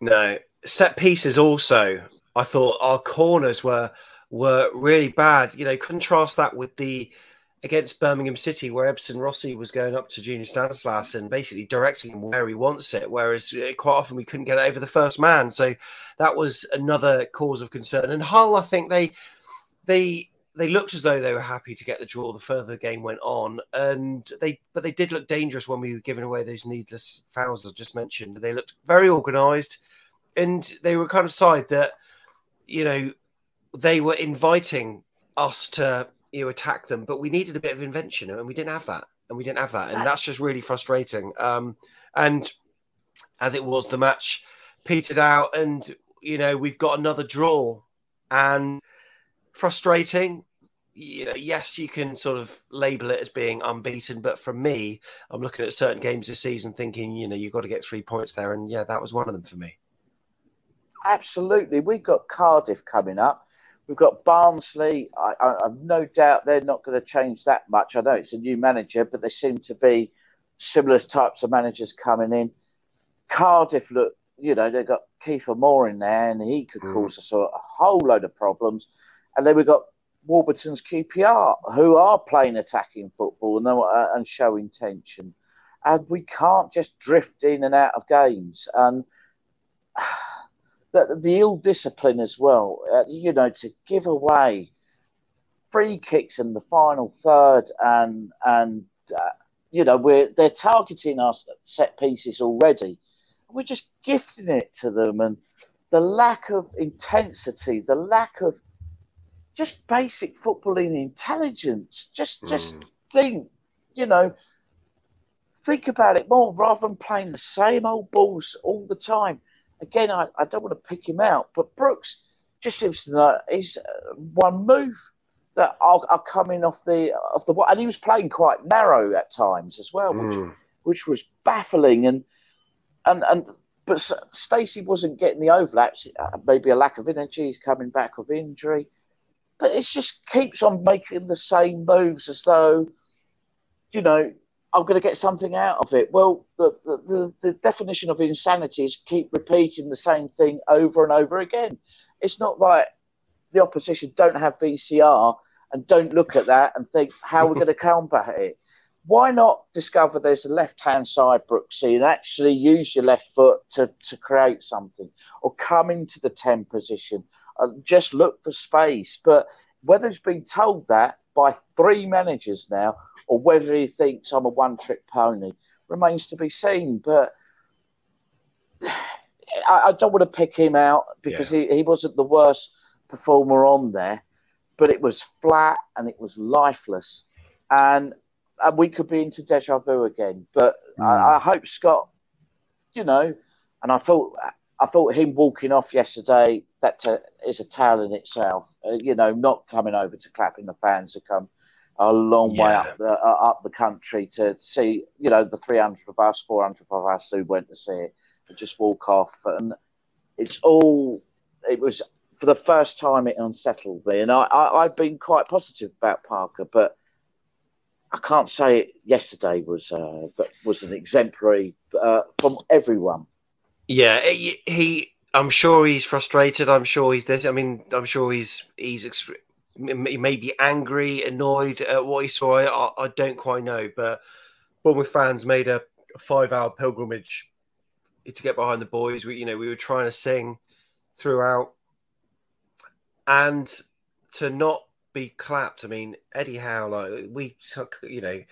No set pieces. Also, I thought our corners were were really bad. You know, contrast that with the against Birmingham City, where Ebson Rossi was going up to Junior Stanislas and basically directing him where he wants it, whereas uh, quite often we couldn't get over the first man. So that was another cause of concern. And Hull, I think they they they looked as though they were happy to get the draw the further the game went on, and they but they did look dangerous when we were giving away those needless fouls I just mentioned. They looked very organised, and they were kind of side that you know they were inviting us to you attack them, but we needed a bit of invention, and we didn't have that, and we didn't have that, and that's just really frustrating. Um, and as it was, the match petered out, and you know we've got another draw, and frustrating. You know, yes, you can sort of label it as being unbeaten, but for me, I'm looking at certain games this season, thinking, you know, you've got to get three points there, and yeah, that was one of them for me. Absolutely, we've got Cardiff coming up We've got Barnsley. I, I, I've no doubt they're not going to change that much. I know it's a new manager, but there seem to be similar types of managers coming in. Cardiff look, you know, they've got Kiefer Moore in there, and he could mm. cause us a, a whole load of problems. And then we've got Warburton's QPR, who are playing attacking football and, uh, and showing tension. And we can't just drift in and out of games. And the, the ill discipline as well. Uh, you know, to give away free kicks in the final third, and and uh, you know, we're they're targeting our set pieces already. We're just gifting it to them, and the lack of intensity, the lack of just basic footballing intelligence. Just just mm. think, you know, think about it more rather than playing the same old balls all the time again, I, I don't want to pick him out, but Brooks just seems to know he's uh, one move that I'll, I'll come in off the off the and he was playing quite narrow at times as well, which mm. which was baffling and and and but Stacey wasn't getting the overlaps. Uh, maybe a lack of energy. He's coming back of injury, but it just keeps on making the same moves as though you know I'm going to get something out of it. Well, the, the, the, the, definition of insanity is keep repeating the same thing over and over again. It's not like the opposition don't have VCR and don't look at that and think how we're going to combat it. Why not discover there's a left hand side, Brooksy, and actually use your left foot to, to create something or come into the 10 position? Uh, just look for space. But whether it's been told that by three managers now, or whether he thinks I'm a one trick pony remains to be seen. But I, I don't want to pick him out because yeah. he, he wasn't the worst performer on there, but it was flat and it was lifeless. And, and we could be into deja vu again. But mm. I, I hope Scott, you know, and I thought I thought him walking off yesterday that is a tale in itself. Uh, you know, not coming over to clapping the fans who come a long yeah. way up the uh, up the country to see. You know, the three hundred of us, four hundred of us who went to see it, and just walk off. And it's all. It was for the first time it unsettled me, and I, I I've been quite positive about Parker, but. I can't say it yesterday was uh, was an exemplary uh, from everyone. Yeah, he. I'm sure he's frustrated. I'm sure he's this. I mean, I'm sure he's he's he may be angry, annoyed at what he saw. I, I don't quite know, but Bournemouth fans made a five-hour pilgrimage to get behind the boys. We, you know, we were trying to sing throughout, and to not be clapped. I mean, Eddie Howe, like we, you know,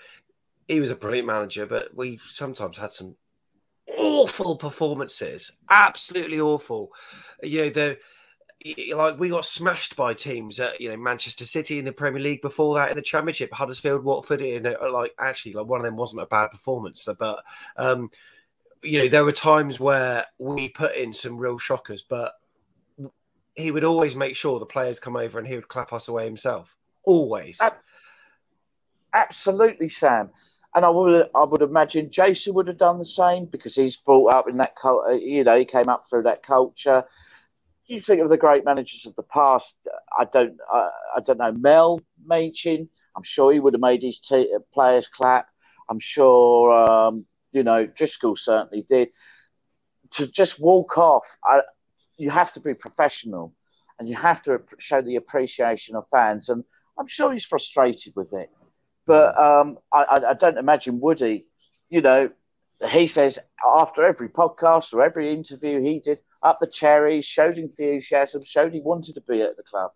he was a brilliant manager, but we sometimes had some awful performances, absolutely awful. You know, the like we got smashed by teams at you know Manchester City in the Premier League before that in the Championship, Huddersfield, Watford. In like actually, like one of them wasn't a bad performance, but um, you know there were times where we put in some real shockers, but he would always make sure the players come over and he would clap us away himself. Always. Absolutely, Sam and I would I would imagine Jason would have done the same because he's brought up in that culture. You know, he came up through that culture. You think of the great managers of the past. I don't I, I don't know Mel Machin. I'm sure he would have made his t- players clap. I'm sure um, you know Driscoll certainly did. To just walk off, I, you have to be professional, and you have to show the appreciation of fans. And I'm sure he's frustrated with it. But um, I, I don't imagine Woody, you know, he says after every podcast or every interview he did, up the cherries, showed enthusiasm, showed he wanted to be at the club.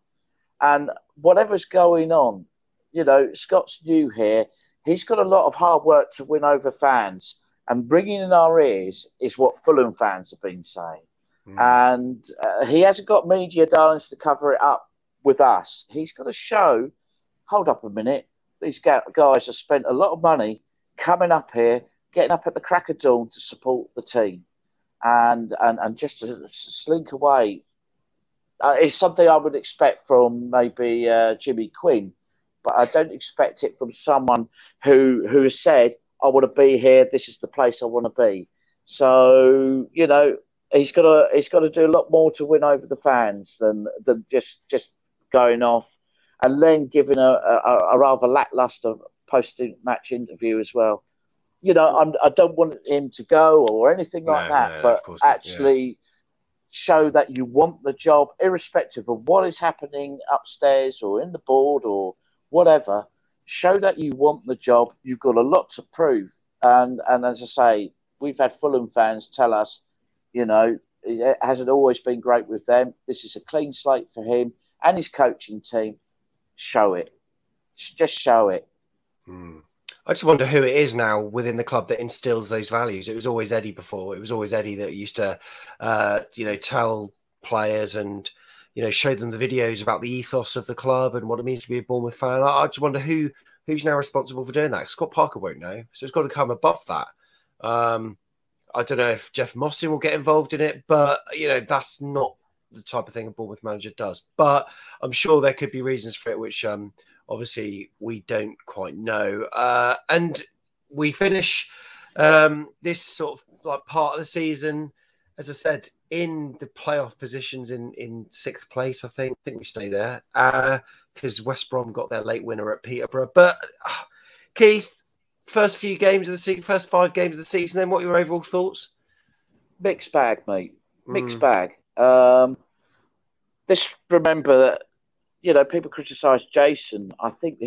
And whatever's going on, you know, Scott's new here. He's got a lot of hard work to win over fans. And bringing in our ears is what Fulham fans have been saying. Mm. And uh, he hasn't got media darlings to cover it up with us. He's got to show, hold up a minute, these guys have spent a lot of money coming up here, getting up at the crack of dawn to support the team, and and, and just to slink away. Uh, it's something I would expect from maybe uh, Jimmy Quinn, but I don't expect it from someone who who has said, "I want to be here. This is the place I want to be." So you know, he's got to he's got to do a lot more to win over the fans than than just just going off and then giving a, a, a rather lackluster post-match interview as well. You know, I'm, I do not want him to go or anything like no, that, no, but actually yeah. show that you want the job, irrespective of what is happening upstairs or in the board or whatever. Show that you want the job. You've got a lot to prove, and and as I say, we've had Fulham fans tell us, you know, it hasn't always been great with them. This is a clean slate for him and his coaching team show it. Just show it. Hmm. I just wonder who it is now within the club that instills those values. It was always Eddie before. It was always Eddie that used to, uh, you know, tell players and you know show them the videos about the ethos of the club and what it means to be a Bournemouth fan. I, I just wonder who who's now responsible for doing that. Scott Parker won't know, so it's got to come above that. Um, I don't know if Jeff Mostyn will get involved in it, but you know that's not the type of thing a Bournemouth manager does. But I'm sure there could be reasons for it, which um, obviously we don't quite know. Uh, and we finish um, this sort of like part of the season, as I said, in the playoff positions in in sixth place. I think. I think we stay there because uh, West Brom got their late winner at Peterborough. But uh, Keith, first few games of the season, first five games of the season. Then, what are your overall thoughts? Mixed bag, mate. Mixed mm. bag. Um, this remember that you know people criticised Jason. I think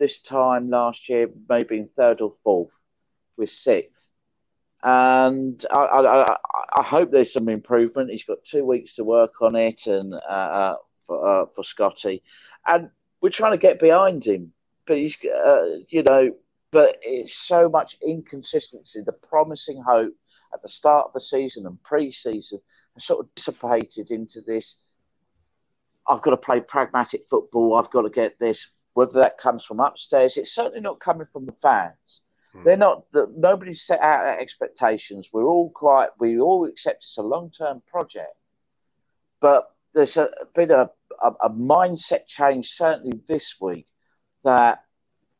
this time last year, maybe in third or fourth, with sixth, and I, I, I, hope there's some improvement. He's got two weeks to work on it, and uh, uh for uh, for Scotty, and we're trying to get behind him. but he's, uh, you know, but it's so much inconsistency. The promising hope at the start of the season and pre-season has sort of dissipated into this. I've got to play pragmatic football. I've got to get this. Whether that comes from upstairs, it's certainly not coming from the fans. Hmm. They're not. The, nobody's set out expectations. We're all quite. We all accept it's a long-term project, but there's a, been a, a, a mindset change certainly this week that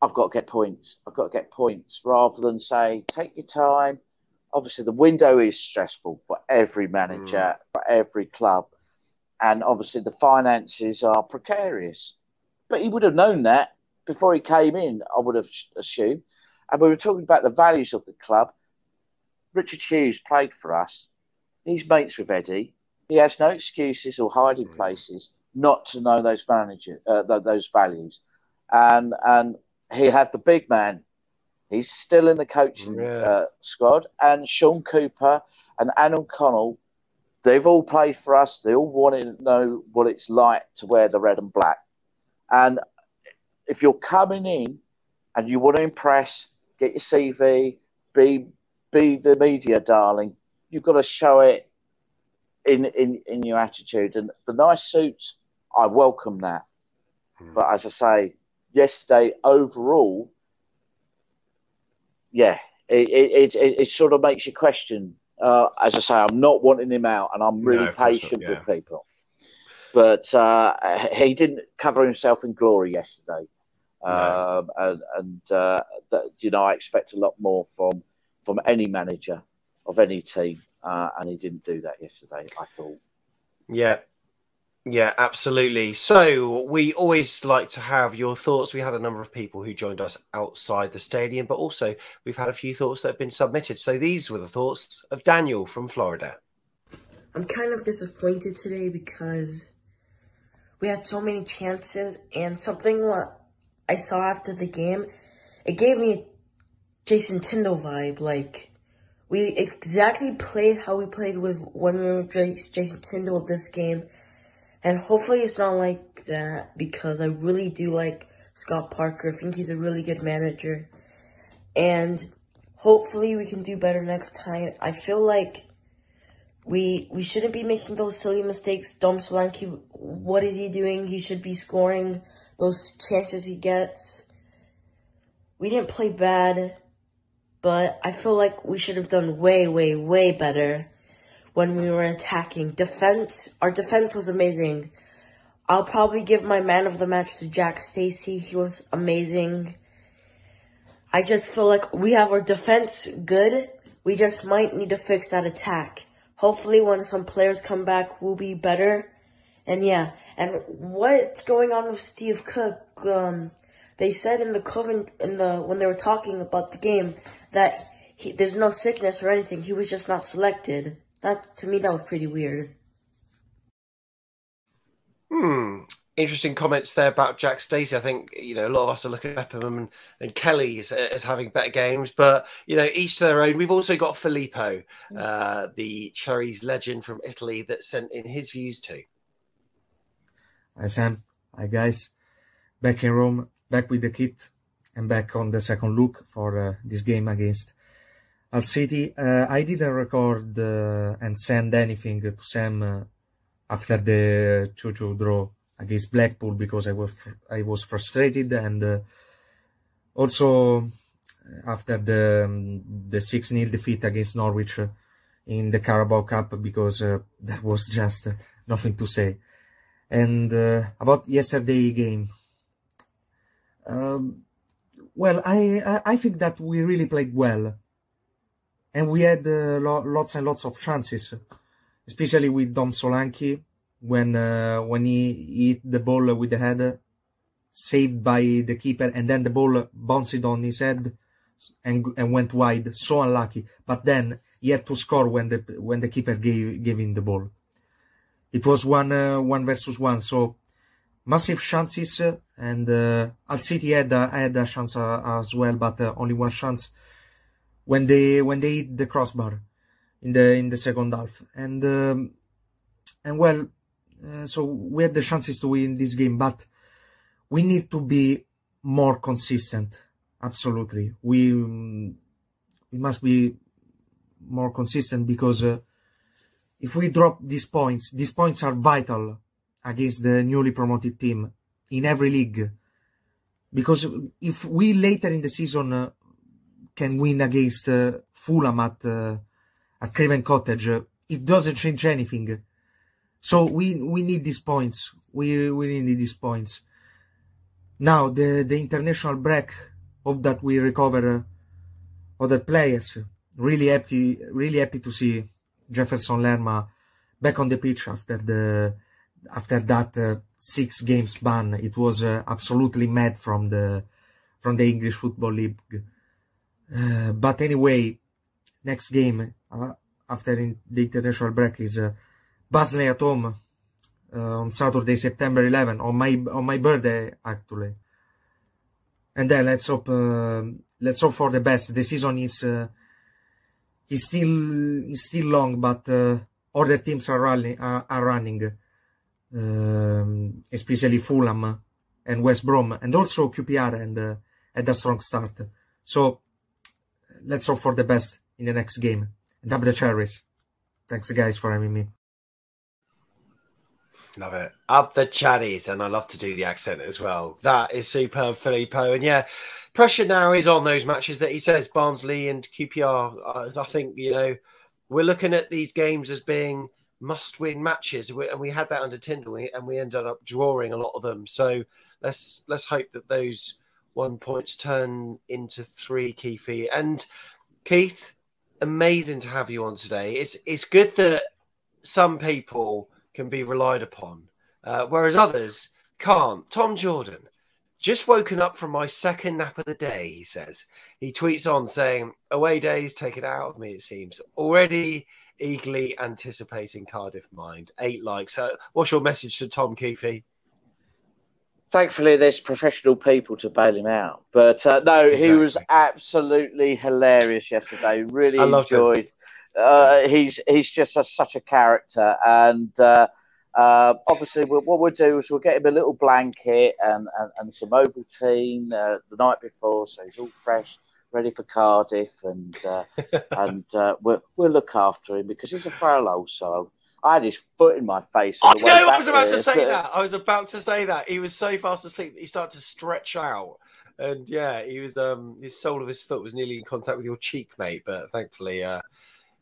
I've got to get points. I've got to get points rather than say, take your time. Obviously, the window is stressful for every manager, mm. for every club. And obviously, the finances are precarious. But he would have known that before he came in, I would have assumed. And we were talking about the values of the club. Richard Hughes played for us. He's mates with Eddie. He has no excuses or hiding mm. places not to know those manager uh, those values. And and he had the big man. He's still in the coaching yeah. uh, squad, and Shaun Cooper and Alan Connell. They've all played for us. They all want to know what it's like to wear the red and black. And if you're coming in and you want to impress, get your CV, be be the media darling. You've got to show it in in in your attitude. And the nice suits, I welcome that. Hmm. But as I say, yesterday overall, yeah, it, it, it, it sort of makes you question. Uh, as I say, I'm not wanting him out, and I'm really no, patient yeah. with people. But uh, he didn't cover himself in glory yesterday, no. um, and, and uh, that, you know I expect a lot more from from any manager of any team, uh, and he didn't do that yesterday. I thought. Yeah, yeah, absolutely. So we always like to have your thoughts. We had a number of people who joined us outside the stadium, but also we've had a few thoughts that have been submitted. So these were the thoughts of Daniel from Florida. I'm kind of disappointed today because we had so many chances and something what I saw after the game, it gave me a Jason Tindall vibe. Like we exactly played how we played with when we Jason Tindall this game and hopefully it's not like that because I really do like Scott Parker. I think he's a really good manager. And hopefully we can do better next time. I feel like we we shouldn't be making those silly mistakes. Dom Solanke, what is he doing? He should be scoring those chances he gets. We didn't play bad, but I feel like we should have done way, way, way better when we were attacking. Defense, our defense was amazing. I'll probably give my man of the match to Jack Stacey. He was amazing. I just feel like we have our defense good. We just might need to fix that attack. Hopefully when some players come back, we'll be better. And yeah, and what's going on with Steve Cook? Um, they said in the Coven, in the, when they were talking about the game that he, there's no sickness or anything. He was just not selected. That to me that was pretty weird. Hmm. Interesting comments there about Jack Stacey. I think you know a lot of us are looking at Mepham and, and Kelly as, as, having better games, but you know each to their own. We've also got Filippo, uh, the Cherries legend from Italy, that sent in his views too. Hi Sam, hi guys, back in Rome, back with the kit, and back on the second look for uh, this game against Hull City, uh, I didn't record uh, and send anything to Sam uh, after the 2-2 draw against Blackpool because I was I was frustrated and uh, also uh, after the um, the 6-0 defeat against Norwich uh, in the Carabao Cup because that was just nothing to say. And about yesterday game, um, well, I I think that we really played well and we had uh, lo lots and lots of chances, especially with Dom Solanke when uh, when he hit the ball with the head, saved by the keeper, and then the ball bounced on his head and and went wide. So unlucky, but then he had to score when the when the keeper gave gave him the ball. It was one uh, one versus one, so massive chances, and uh, Hull City had uh, had a chance uh, as well, but uh, only one chance when they when they hit the crossbar in the in the second half and um, and well uh, so we had the chances to win this game but we need to be more consistent. Absolutely, we we must be more consistent because uh, if we drop these points, these points are vital against the newly promoted team in every league. Because if we later in the season uh, can win against uh, Fulham at uh, at Craven Cottage, it doesn't change anything. So we we need these points. We we need these points. Now the the international break. Hope that we recover uh, other players. Really happy, really happy to see Jefferson Lerma back on the pitch after the after that uh, six games ban. It was uh, absolutely mad from the from the English Football League. Uh, but anyway, next game uh, after in the international break is uh, Barnsley at home uh, on Saturday, September 11, on my on my birthday actually. And then let's hope let's hope for the best. The season is is still is still long, but other teams are running are, are running um, especially Fulham and West Brom, and also QPR and uh, had a strong start. So let's hope for the best in the next game. And up the cherries. Thanks, guys, for having me. Love it. Up the cherries, and I love to do the accent as well. That is superb, Filippo. And yeah, pressure now is on those matches that he says Barnsley and QPR. I think you know we're looking at these games as being must-win matches, and we had that under Tindall, and we ended up drawing a lot of them. So let's let's hope that those one points turn into three, Keithy. And Keith, amazing to have you on today. It's it's good that some people can be relied upon, uh, whereas others can't. Tom Jordan, just woken up from my second nap of the day, he says. He tweets on saying, Away days taken out of me, it seems. Already eagerly anticipating Cardiff Mind. Eight likes. So, what's your message to Tom Keefe? Thankfully, there's professional people to bail him out. But uh, no, exactly. he was absolutely hilarious yesterday. Really enjoyed. Uh, he's he's just a, such a character, and uh, uh, obviously, we'll, what we'll do is we'll get him a little blanket and, and, and some Ovaltine uh, the night before, so he's all fresh ready for Cardiff, and uh, and uh, we'll we'll look after him because he's a frail old soul. I had his foot in my face. I know. I was about to say so... that. I was about to say that. He was so fast asleep. That he started to stretch out, and yeah, he was. Um, his sole of his foot was nearly in contact with your cheek, mate. But thankfully, uh,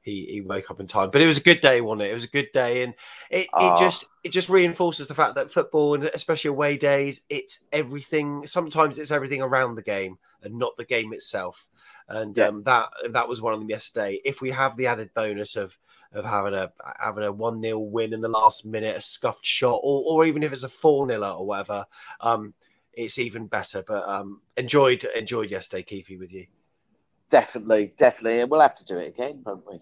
he, he woke up in time. But it was a good day, wasn't it? It was a good day, and it, it ah. just it just reinforces the fact that football and especially away days, it's everything. Sometimes it's everything around the game and not the game itself. And yeah. um, that that was one of them yesterday. If we have the added bonus of of having a having a one 0 win in the last minute, a scuffed shot, or, or even if it's a four 0 or whatever, um, it's even better. But um, enjoyed enjoyed yesterday, Keefe, with you. Definitely, definitely, and we'll have to do it again, won't we?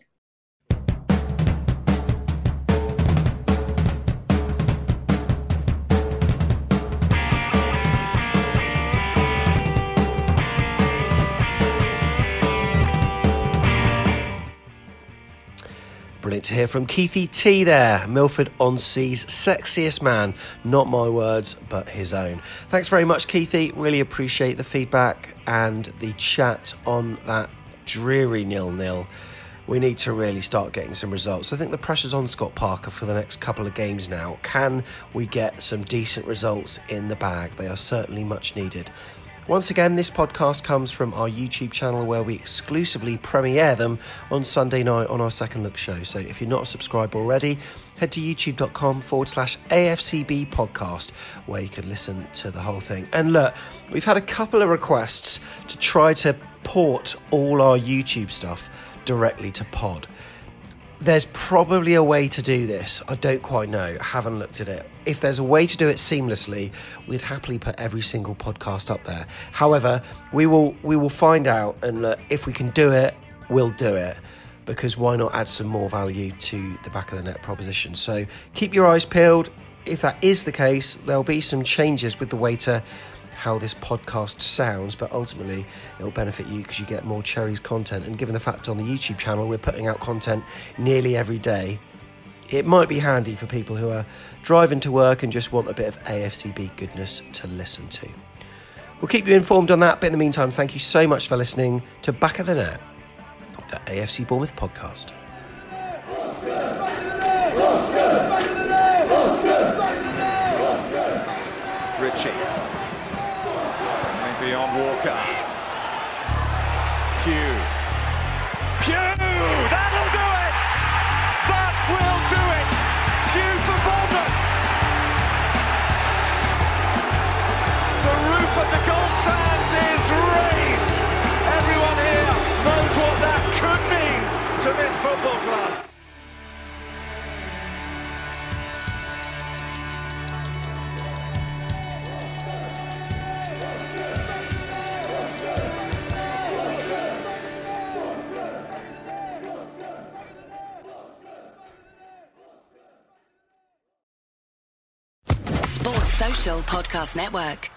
To hear from Keithy T there, Milford on Sea's sexiest man. Not my words, but his own. Thanks very much, Keithy. Really appreciate the feedback and the chat on that dreary nil nil. We need to really start getting some results. I think the pressure's on Scott Parker for the next couple of games now. Can we get some decent results in the bag? They are certainly much needed. Once again, this podcast comes from our YouTube channel where we exclusively premiere them on Sunday night on our Second Look show. So if you're not a subscriber already, head to youtube.com forward slash AFCB podcast where you can listen to the whole thing. And look, we've had a couple of requests to try to port all our YouTube stuff directly to pod. There's probably a way to do this. I don't quite know. I haven't looked at it. If there's a way to do it seamlessly, we'd happily put every single podcast up there. However, we will we will find out, and look, if we can do it, we'll do it. Because why not add some more value to the back of the net proposition? So keep your eyes peeled. If that is the case, there'll be some changes with the way to how this podcast sounds, but ultimately it'll benefit you because you get more Cherries content. And given the fact on the YouTube channel we're putting out content nearly every day, it might be handy for people who are driving to work and just want a bit of AFCB goodness to listen to. We'll keep you informed on that, but in the meantime, thank you so much for listening to Back of the Net, the AFC Bournemouth podcast. Football club. Sports Social Podcast Network.